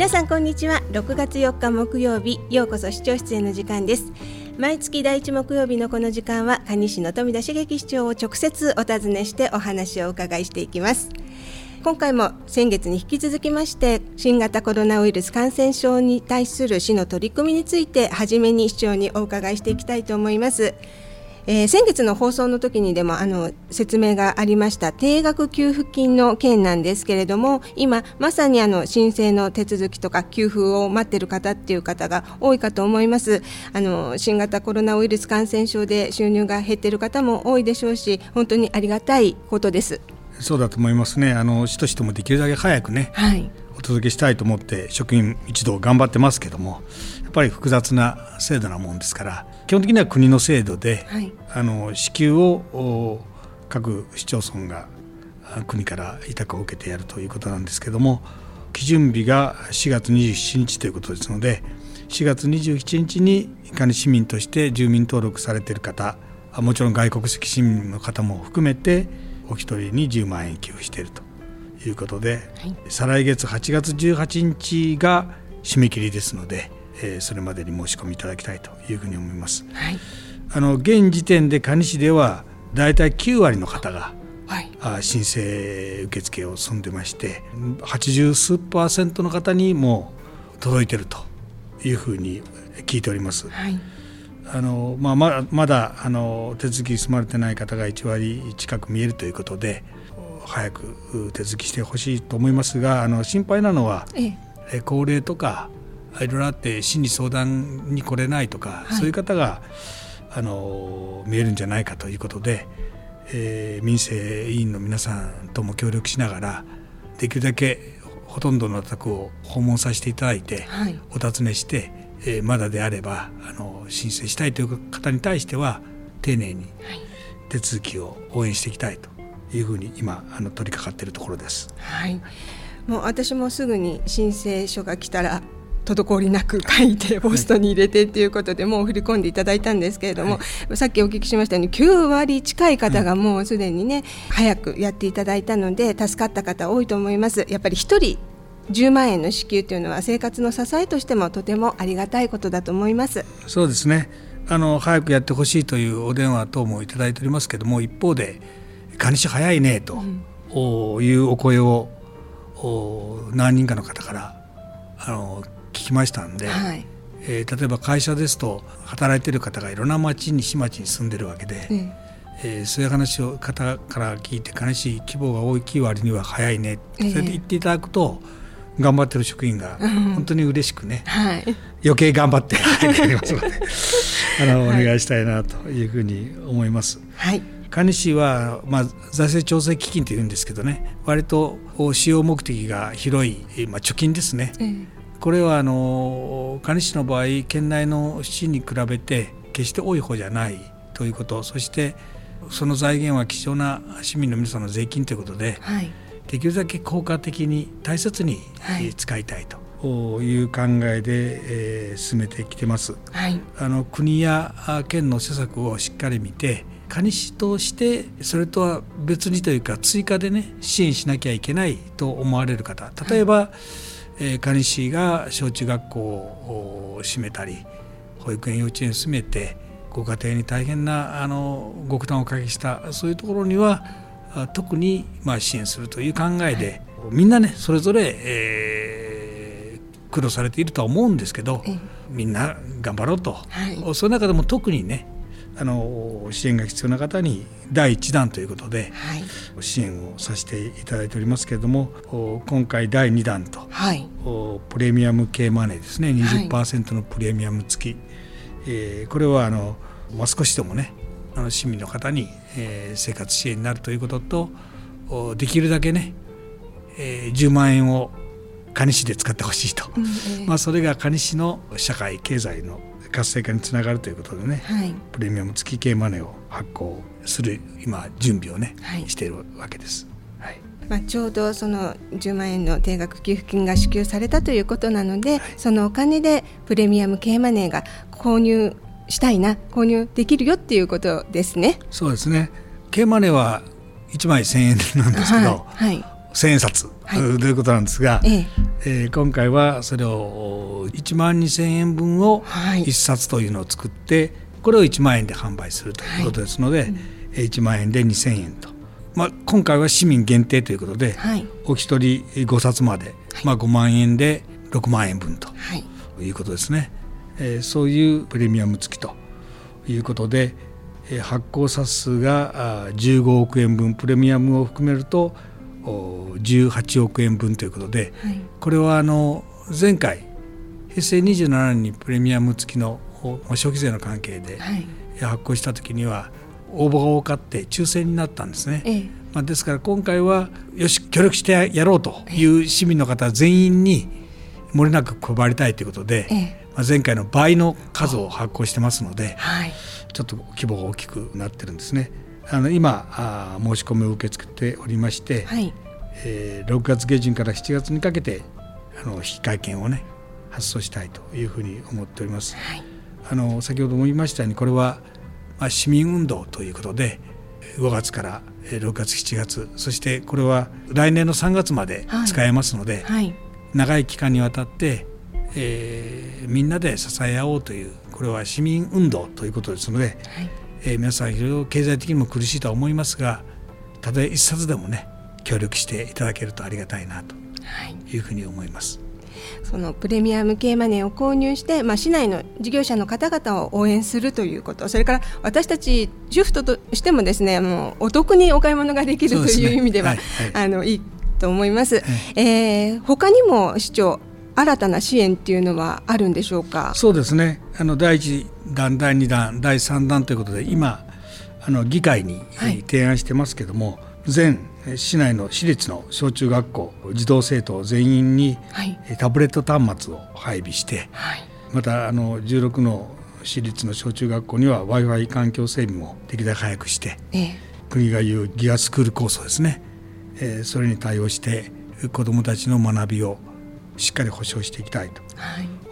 皆さんこんにちは。6月4日木曜日ようこそ視聴室への時間です。毎月第一木曜日のこの時間は蟹市の富田茂樹市長を直接お尋ねしてお話をお伺いしていきます。今回も先月に引き続きまして新型コロナウイルス感染症に対する市の取り組みについて初めに市長にお伺いしていきたいと思います。えー、先月の放送の時にでもあの説明がありました定額給付金の件なんですけれども今まさにあの申請の手続きとか給付を待っている方っていう方が多いかと思います。あの新型コロナウイルス感染症で収入が減っている方も多いでしょうし本当にありがたいことです。そうだと思いますね。あの市としてもできるだけ早くね、はい、お届けしたいと思って職員一同頑張ってますけどもやっぱり複雑な制度なもんですから基本的には国の制度で、はい、あの支給を各市町村が国から委託を受けてやるということなんですけども基準日が4月27日ということですので4月27日にいかに市民として住民登録されている方もちろん外国籍市民の方も含めてお一人に10万円給付しているということで、はい、再来月8月18日が締め切りですのでえー、それまでに申し込みいただきたいというふうに思います。はい、あの現時点で蟹市ではだいたい9割の方が、はい、あ申請受付を済んでまして80数パーセントの方にも届いてるというふうに聞いております。はいあのまあ、ままだあの手続き済まれてない方が1割近く見えるということで早く手続きしてほしいと思いますがあの心配なのは、ええ、高齢とかいろいろあって心理相談に来れないとか、はい、そういう方があの見えるんじゃないかということで、えー、民生委員の皆さんとも協力しながらできるだけほとんどの宅を訪問させていただいて、はい、お尋ねして、えー、まだであればあの申請したいという方に対しては丁寧に手続きを応援していきたいというふうに今あの取り掛かっているところです。はいもう私もすぐに申請書が来たら滞りなく書いてポストに入れてっていうことでもう振り込んでいただいたんですけれども、はい、さっきお聞きしましたように9割近い方がもうすでにね、早くやっていただいたので助かった方多いと思います。やっぱり1人10万円の支給というのは生活の支えとしてもとてもありがたいことだと思います。そうですね。あの早くやってほしいというお電話等もいただいておりますけども一方で「管理し早いね」というお声を何人かの方からあの聞きましたんで、はい、えー、例えば会社ですと働いてる方がいろんな町に市町に住んでるわけで、うん、えー、そういう話を方から聞いて悲しい規模が大きい割には早いねそれで言っていただくと、えー、頑張ってる職員が本当に嬉しくね、うんはい、余計頑張って入ってりますのであの、お願いしたいなというふうに思います。はい。蟹市は、まあ、財政調整基金というんですけどね割と使用目的が広い、まあ、貯金ですね、えーこれはあの蟹市の場合県内の市に比べて決して多い方じゃないということ。そしてその財源は貴重な市民の皆さんの税金ということで、はい、できるだけ効果的に大切に使いたいと。いう考えで、えー、進めてきてます、はい、あの国や県の施策をしっかり見て蟹市としてそれとは別にというか追加でね支援しなきゃいけないと思われる方。例えば、はいえー、蟹市が小中学校を閉めたり保育園幼稚園を閉めてご家庭に大変なあのご負担をおかけしたそういうところには特にまあ支援するという考えで、はい、みんなねそれぞれ、えー、苦労されているとは思うんですけど、みんな頑張ろうと、はい、その中でも特にねあの支援が必要な方に第1弾ということで、支援をさせていただいておりますけれども今回第2弾と、はい、プレミアム系マネーですね。20%のプレミアム付き、はい、えー、これはあの、まあ、少しでもねあの市民の方に、えー、生活支援になるということとできるだけね、えー、10万円を蟹市で使ってほしいと、うんえー、まあ、それが蟹市の社会経済の活性化につながるということでね、はい、プレミアム付き系マネーを発行する今準備をね、はい、しているわけです。はい、まあ、ちょうどその10万円の定額給付金が支給されたということなので、はい、そのお金でプレミアム系マネーが購入したいな購入できるよっていうことですね。そうですね。系マネーは1枚1000円なんですけど、はい。はい、千円札ということなんですが、えええー、今回はそれを1万2,000円分を1冊というのを作って、はい、これを1万円で販売するということですので、はい、1万円で2,000円と、まあ、今回は市民限定ということで、はい、お一人5冊まで、まあ、5万円で6万円分とい。うことですね、えー、そういうプレミアム付きということで発行冊数が15億円分プレミアムを含めると18億円分ということで、はい、これはあの前回平成27年にプレミアム付きの消費税の関係で発行した時には応募が多かって抽選になったんですね。ええ、まあ、ですから今回はよし協力してやろうという市民の方全員に漏れなく配りたいということで、え、まあ、前回の倍の数を発行してますので、はい、ちょっと規模が大きくなってるんですね。あの今あ申し込みを受け付けておりまして、はい。えー、6月下旬から7月にかけてあの引換券をね発送したいというふうに思っております。はい、あの先ほども言いましたようにこれは、まあ、市民運動ということで5月から6月7月そしてこれは来年の3月まで使えますので、はいはい、長い期間にわたって、えー、みんなで支え合おうというこれは市民運動ということですので、はいえー、皆さんいろいろ経済的にも苦しいとは思いますがたとえ一冊でもね協力していただけるとありがたいなとい。うふうに思います。そのプレミアム系マネーを購入して、まあ、市内の事業者の方々を応援するということそれから私たち主婦としてもですねもうお得にお買い物ができるという意味では、ね。はい。はい、あのいいと思います。はい、えー、他にも市長新たな支援っていうのはあるんでしょうか？そうですね。あの第1弾第2弾第3弾ということで今あの議会に提案してますけども、はい、全市内の私立の小中学校児童生徒全員にタブレット端末を配備して、はい、またあの16の私立の小中学校には w i f i 環境整備もできるだけ早くして、ええ、国が言うギガスクール構想ですね、えー、それに対応して子どもたちの学びをしっかり保障していきたいと。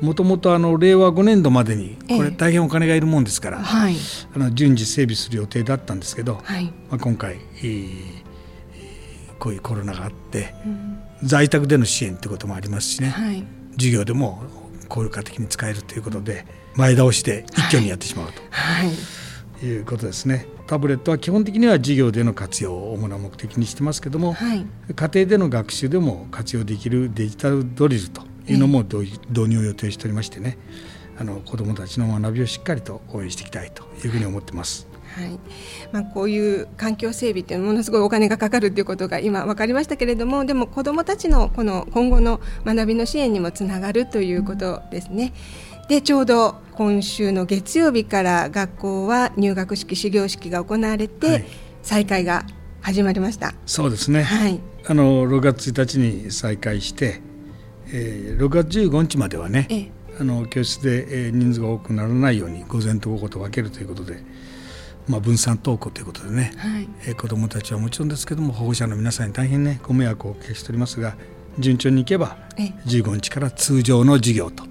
もともとあの令和5年度までにこれ大変お金がいるもんですから、はい、あの順次整備する予定だったんですけど、はい、まあ、今回、こういうコロナがあって、うん、在宅での支援ってこともありますしね、はい、授業でも効果的に使えるということで前倒しで一挙にやってしまうと。はい。いうことですねタブレットは基本的には授業での活用を主な目的にしてますけども、はい、家庭での学習でも活用できるデジタルドリルというのも導入を予定しておりましてねあの子どもたちの学びをしっかりと応援していきたいというふうに思ってます。はいまあ、こういう環境整備っていうのものすごいお金がかかるということが今分かりましたけれどもでも子どもたちのこの今後の学びの支援にもつながるということですね。でちょうど今週の月曜日から学校は入学式始業式が行われて、はい、再開が始まりました。そうですね、はい、あの6月1日に再開して、えー、6月15日まではね、ええ、あの教室で人数が多くならないように午前と午後と分けるということで、まあ、分散登校ということでね、はい、えー、子どもたちはもちろんですけども保護者の皆さんに大変ねご迷惑をおかけしておりますが順調にいけば15日から通常の授業と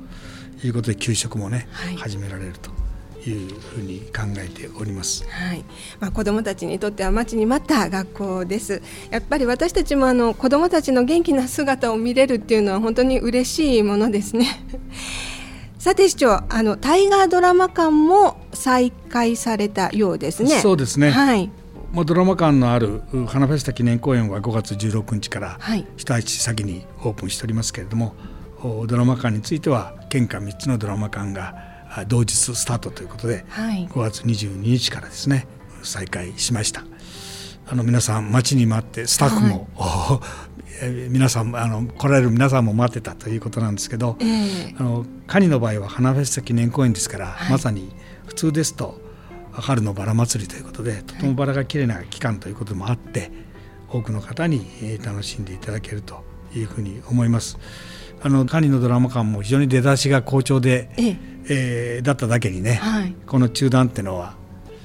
いうことで給食もね、はい、始められると。いうふうに考えております。はい。まあ子どもたちにとっては待ちに待った学校です。やっぱり私たちもあの子どもたちの元気な姿を見れるっていうのは本当に嬉しいものですね。さて市長、あの大河ドラマ館も再開されたようですね。そうですね。はい。まあ、ドラマ館のある花フェスタ記念公演は5月16日から一足先にオープンしておりますけれども、ドラマ館については県下3つのドラマ館が同日スタートということで、はい、5月22日からですね再開しました。あの皆さん待ちに待ってスタッフも、はい、皆さんあの来られる皆さんも待ってたということなんですけど、えー、あのカニの場合は花フェスタ記念公演ですから、はい、まさに普通ですと春のバラ祭りということでとてもバラが綺麗な期間ということもあって多くの方に楽しんでいただけるというふうに思います。あのカニのドラマ館も非常に出だしが好調で、ええ。えー、だっただけにね、はい、この中断っていうのは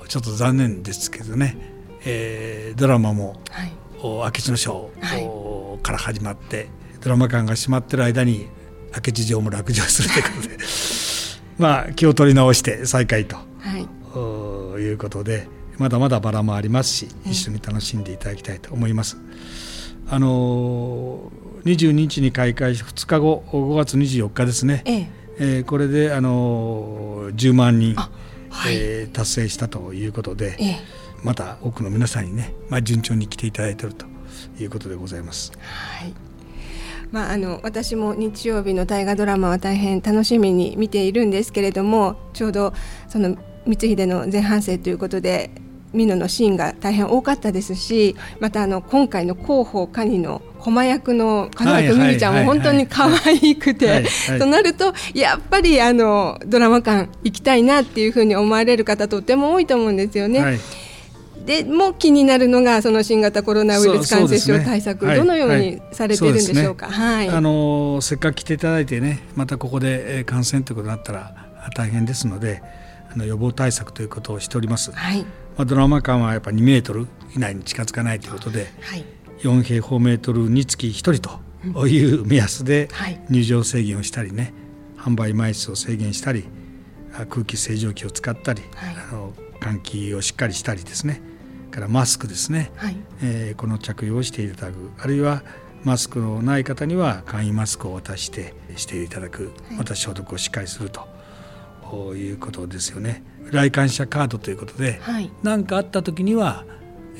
ちょっと残念ですけどね、えー、ドラマも「はい、明智の章」から始まって、ドラマ館が閉まってる間に明智城も落城するということで まあ気を取り直して再開と、はい、いうことでまだまだバラもありますし一緒に楽しんでいただきたいと思います。あの22日に開会し2日後5月24日ですね、ええ。えー、これであの10万人、はい、えー、達成したということで、ええ、また多くの皆さんにね、まあ、順調に来ていただいているということでございます。はい。まあ、あの私も日曜日の大河ドラマは大変楽しみに見ているんですけれどもちょうどその光秀の前半生ということで美濃のシーンが大変多かったですしまたあの今回の広報カニの駒役の金脇美里ちゃんも本当に可愛くてとなるとやっぱりあのドラマ館行きたいなっていうふうに思われる方とても多いと思うんですよね。はい。でも気になるのがその新型コロナウイルス感染症対策、ね、どのようにされてるんでしょうか？はい、あのせっかく来ていただいてねまたここで感染ということになったら大変ですのであの予防対策ということをしております。はい、まあ、ドラマ館はやっぱ2メートル以内に近づかないということで、はい、4平方メートルにつき1人という目安で入場制限をしたりね、販売枚数を制限したり空気清浄機を使ったり、はい、あの換気をしっかりしたりですね。からマスクですね、はい、えー、この着用をしていただく。あるいはマスクのない方には簡易マスクを渡してしていただく。また消毒をしっかりするということですよね。来館者カードということで何、はい、かあった時には、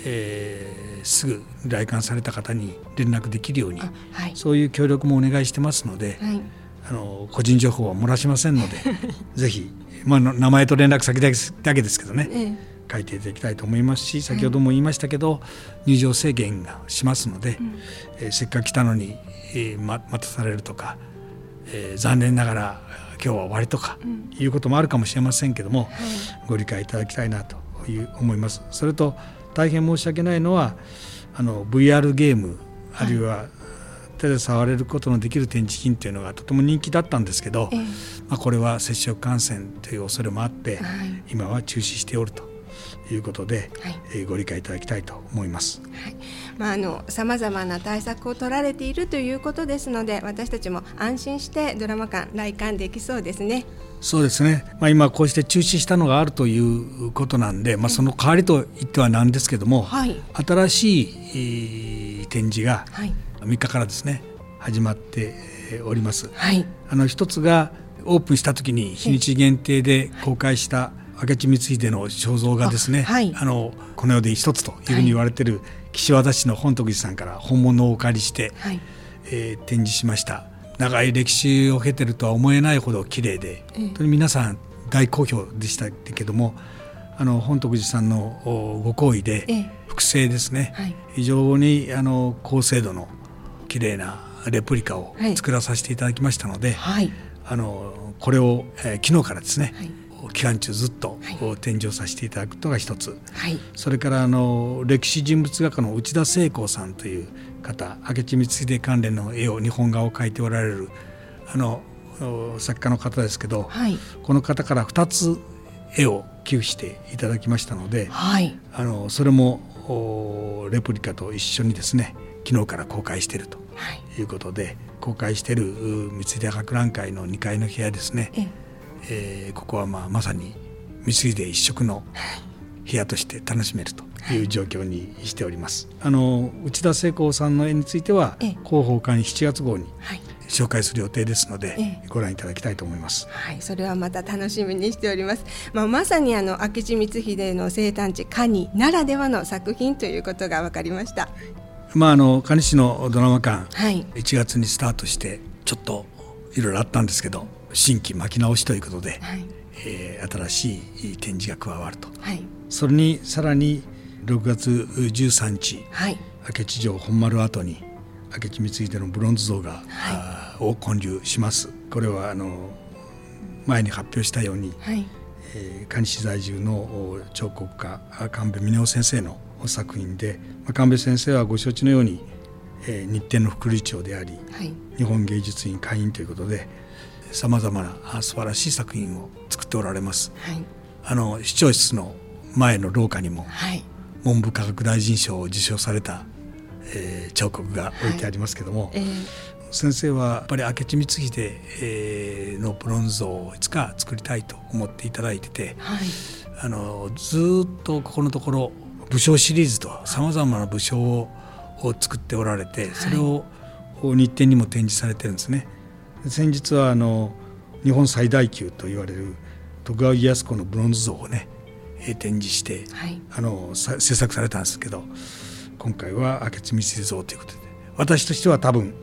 えー、すぐ来館された方に連絡できるように、はい、そういう協力もお願いしてますので、はい、あの個人情報は漏らしませんので ぜひ、まあ、名前と連絡先だけですけどね、ええ、書いていただきたいと思いますし先ほども言いましたけど、入場制限がしますので、うん、えー、せっかく来たのに、えー、待たされるとか、えー、残念ながら今日は終わりとかいうこともあるかもしれませんけども、ご理解いただきたいなという思います。それと大変申し訳ないのはあの VR ゲームあるいは手で触れることのできる展示品というのがとても人気だったんですけど、まあ、これは接触感染という恐れもあって、今は中止しておるということで、はい、えご理解いただきたいと思います。はい。まあ、あのさまざまな対策を取られているということですので私たちも安心してドラマ館来館できそうですね。そうですね、まあ、今こうして中止したのがあるということなんで、まあ、その代わりと言ってはなんですけども、はい、新しい展示が3日からですね始まっております。はい、あの一つがオープンした時に日にち限定で公開した明智光秀の肖像がですね。あ、はい、あのこの世で一つというふうに言われてい。る岸和田市の本徳寺さんから本物をお借りして、はい、えー、展示しました。長い歴史を経てるとは思えないほど綺麗で、本当に皆さん大好評でしたけどもあの本徳寺さんのご好意で、複製ですね、はい、非常にあの高精度の綺麗なレプリカを作らさせていただきましたので、はい、あのこれを、えー、昨日からですね、はい期間中ずっと展示をさせていただくことが一つ、はい、それからあの歴史人物画家の内田聖光さんという方明智光秀関連の絵を日本画を描いておられるあの作家の方ですけど、はい、この方から2つ絵を寄付していただきましたので、はい、あのそれもレプリカと一緒にですね昨日から公開しているとい。うことで、公開している三秀博覧会の2階の部屋ですね、えー、ここはまあまさに三井で一色の部屋として楽しめるという状況にしております。あの内田聖子さんの絵については広報館7月号に紹介する予定ですので、ご覧いただきたいと思います。はい、それはまた楽しみにしております。まあまさにあの明智光秀の生誕地カニならではの作品ということが分かりました。まああの蟹市のドラマ館、はい、1月にスタートしてちょっといろいろあったんですけど。新規巻き直しということで、はい、えー、新しい展示が加わると、はい、それにさらに6月13日、はい、明智城本丸跡に明智光秀のブロンズ像が、はい、を建立します。これはあの前に発表したように、はい。えー、蟹市在住の彫刻家神戸峰夫先生の作品で、まあ、神戸先生はご承知のように、えー、日展の副理長であり、はい、日本芸術院会員ということでさまざまな素晴らしい作品を作っておられます。はい、あの市長室の前の廊下にも、はい、文部科学大臣賞を受賞された、えー、彫刻が置いてありますけども、はいえー、先生はやっぱり明智光秀、えー、のブロンズ像をいつか作りたいと思っていただいてて、あのずっとここのところ武将シリーズとさまざまな武将を作っておられてそれを日展にも展示されてるんですね先日はあの日本最大級と言われる徳川家康公のブロンズ像をね展示して、はい、あの制作されたんですけど今回は明智光秀像ということで私としては多分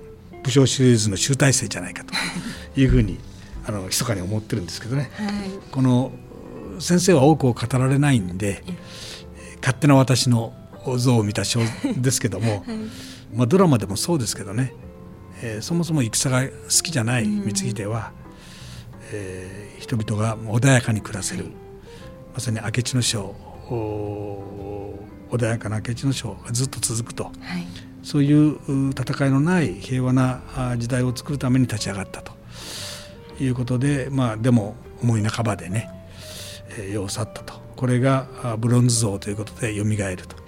武将シリーズの集大成じゃないかと いうふうにあの密かに思ってるんですけどね、はい、この先生は多くを語られないんで勝手な私の像を見た章ですけども、はい、まあ、ドラマでもそうですけどね、えー、そもそも戦が好きじゃない光秀は、えー、人々が穏やかに暮らせる、はい、まさに明智の章穏やかな明智の章がずっと続くと、はい、そういう戦いのない平和な時代を作るために立ち上がったと。いうことで、まあ、でも思い半ばでね、えー、世を去ったと。これがブロンズ像ということでよみがえると、は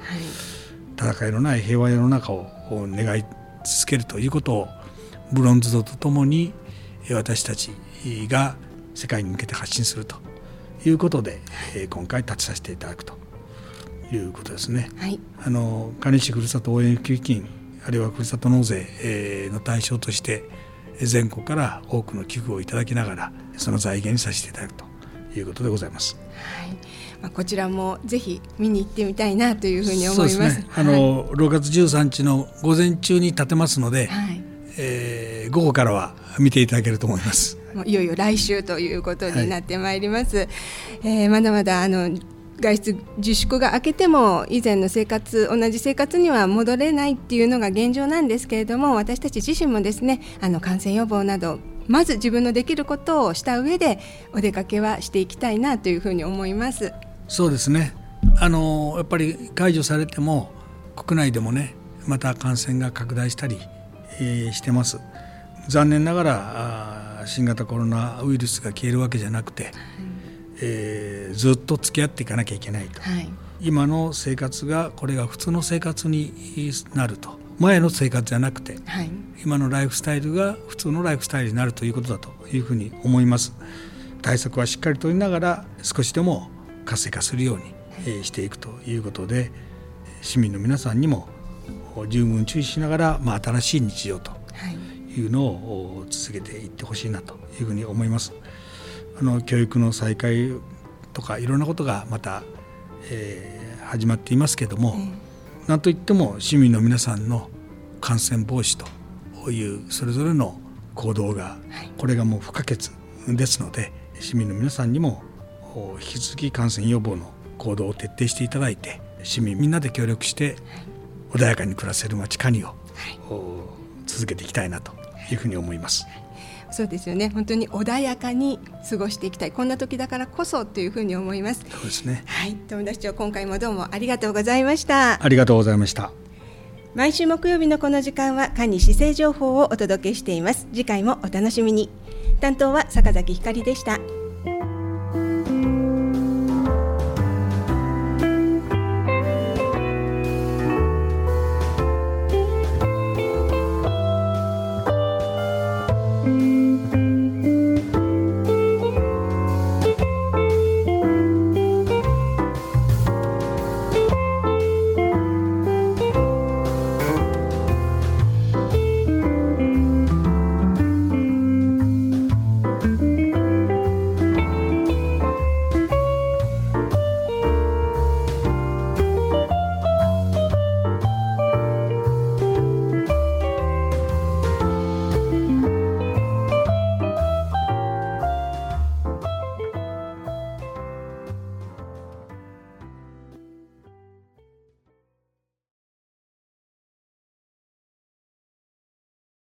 い、戦いのない平和世の中を願い続けるということをブロンズ像とともに私たちが世界に向けて発信すると。いうことで、え今回立ちさせていただくと。いうことですね。はい、あの蟹市ふるさと応援給付金あるいはふるさと納税の対象として全国から多くの寄付をいただきながらその財源にさせていただくと。いうことでございます。はい。まあ、こちらもぜひ見に行ってみたいなというふうに思います。すね、あの、はい、6月13日の午前中に立てますので、はい、えー、午後からは見ていただけると思います。もういよいよ来週ということになってまいります。はい、えー、まだまだあの外出自粛が明けても以前の生活同じ生活には戻れないっていうのが現状なんですけれども私たち自身もですねあの感染予防などまず自分のできることをした上でお出かけはしていきたいなというふうに思いますそうですねあのやっぱり解除されても国内でもねまた感染が拡大したり、えー、してます残念ながら新型コロナウイルスが消えるわけじゃなくて、えー、ずっと付き合っていかなきゃいけないと、はい、今の生活がこれが普通の生活になると。前の生活じゃなくて、はい、今のライフスタイルが普通のライフスタイルになるということだというふうに思います。対策はしっかり取りながら少しでも活性化するようにしていくということで市民の皆さんにも十分注意しながら、まあ、新しい日常というのを続けていってほしいなというふうに思います。あの教育の再開とかいろんなことがまた、えー、始まっていますけれども、えー、なんといっても市民の皆さんの感染防止というそれぞれの行動が、はい、これがもう不可欠ですので市民の皆さんにも引き続き感染予防の行動を徹底していただいて市民みんなで協力して穏やかに暮らせる街カニを、はい、続けていきたいなというふうに思います。そうですよね。本当に穏やかに過ごしていきたい。こんな時だからこそというふうに思います。そうですね。はい。友達長今回もどうもありがとうございました。ありがとうございました。毎週木曜日のこの時間は管理姿勢情報をお届けしています。次回もお楽しみに。担当は坂崎ひかりでした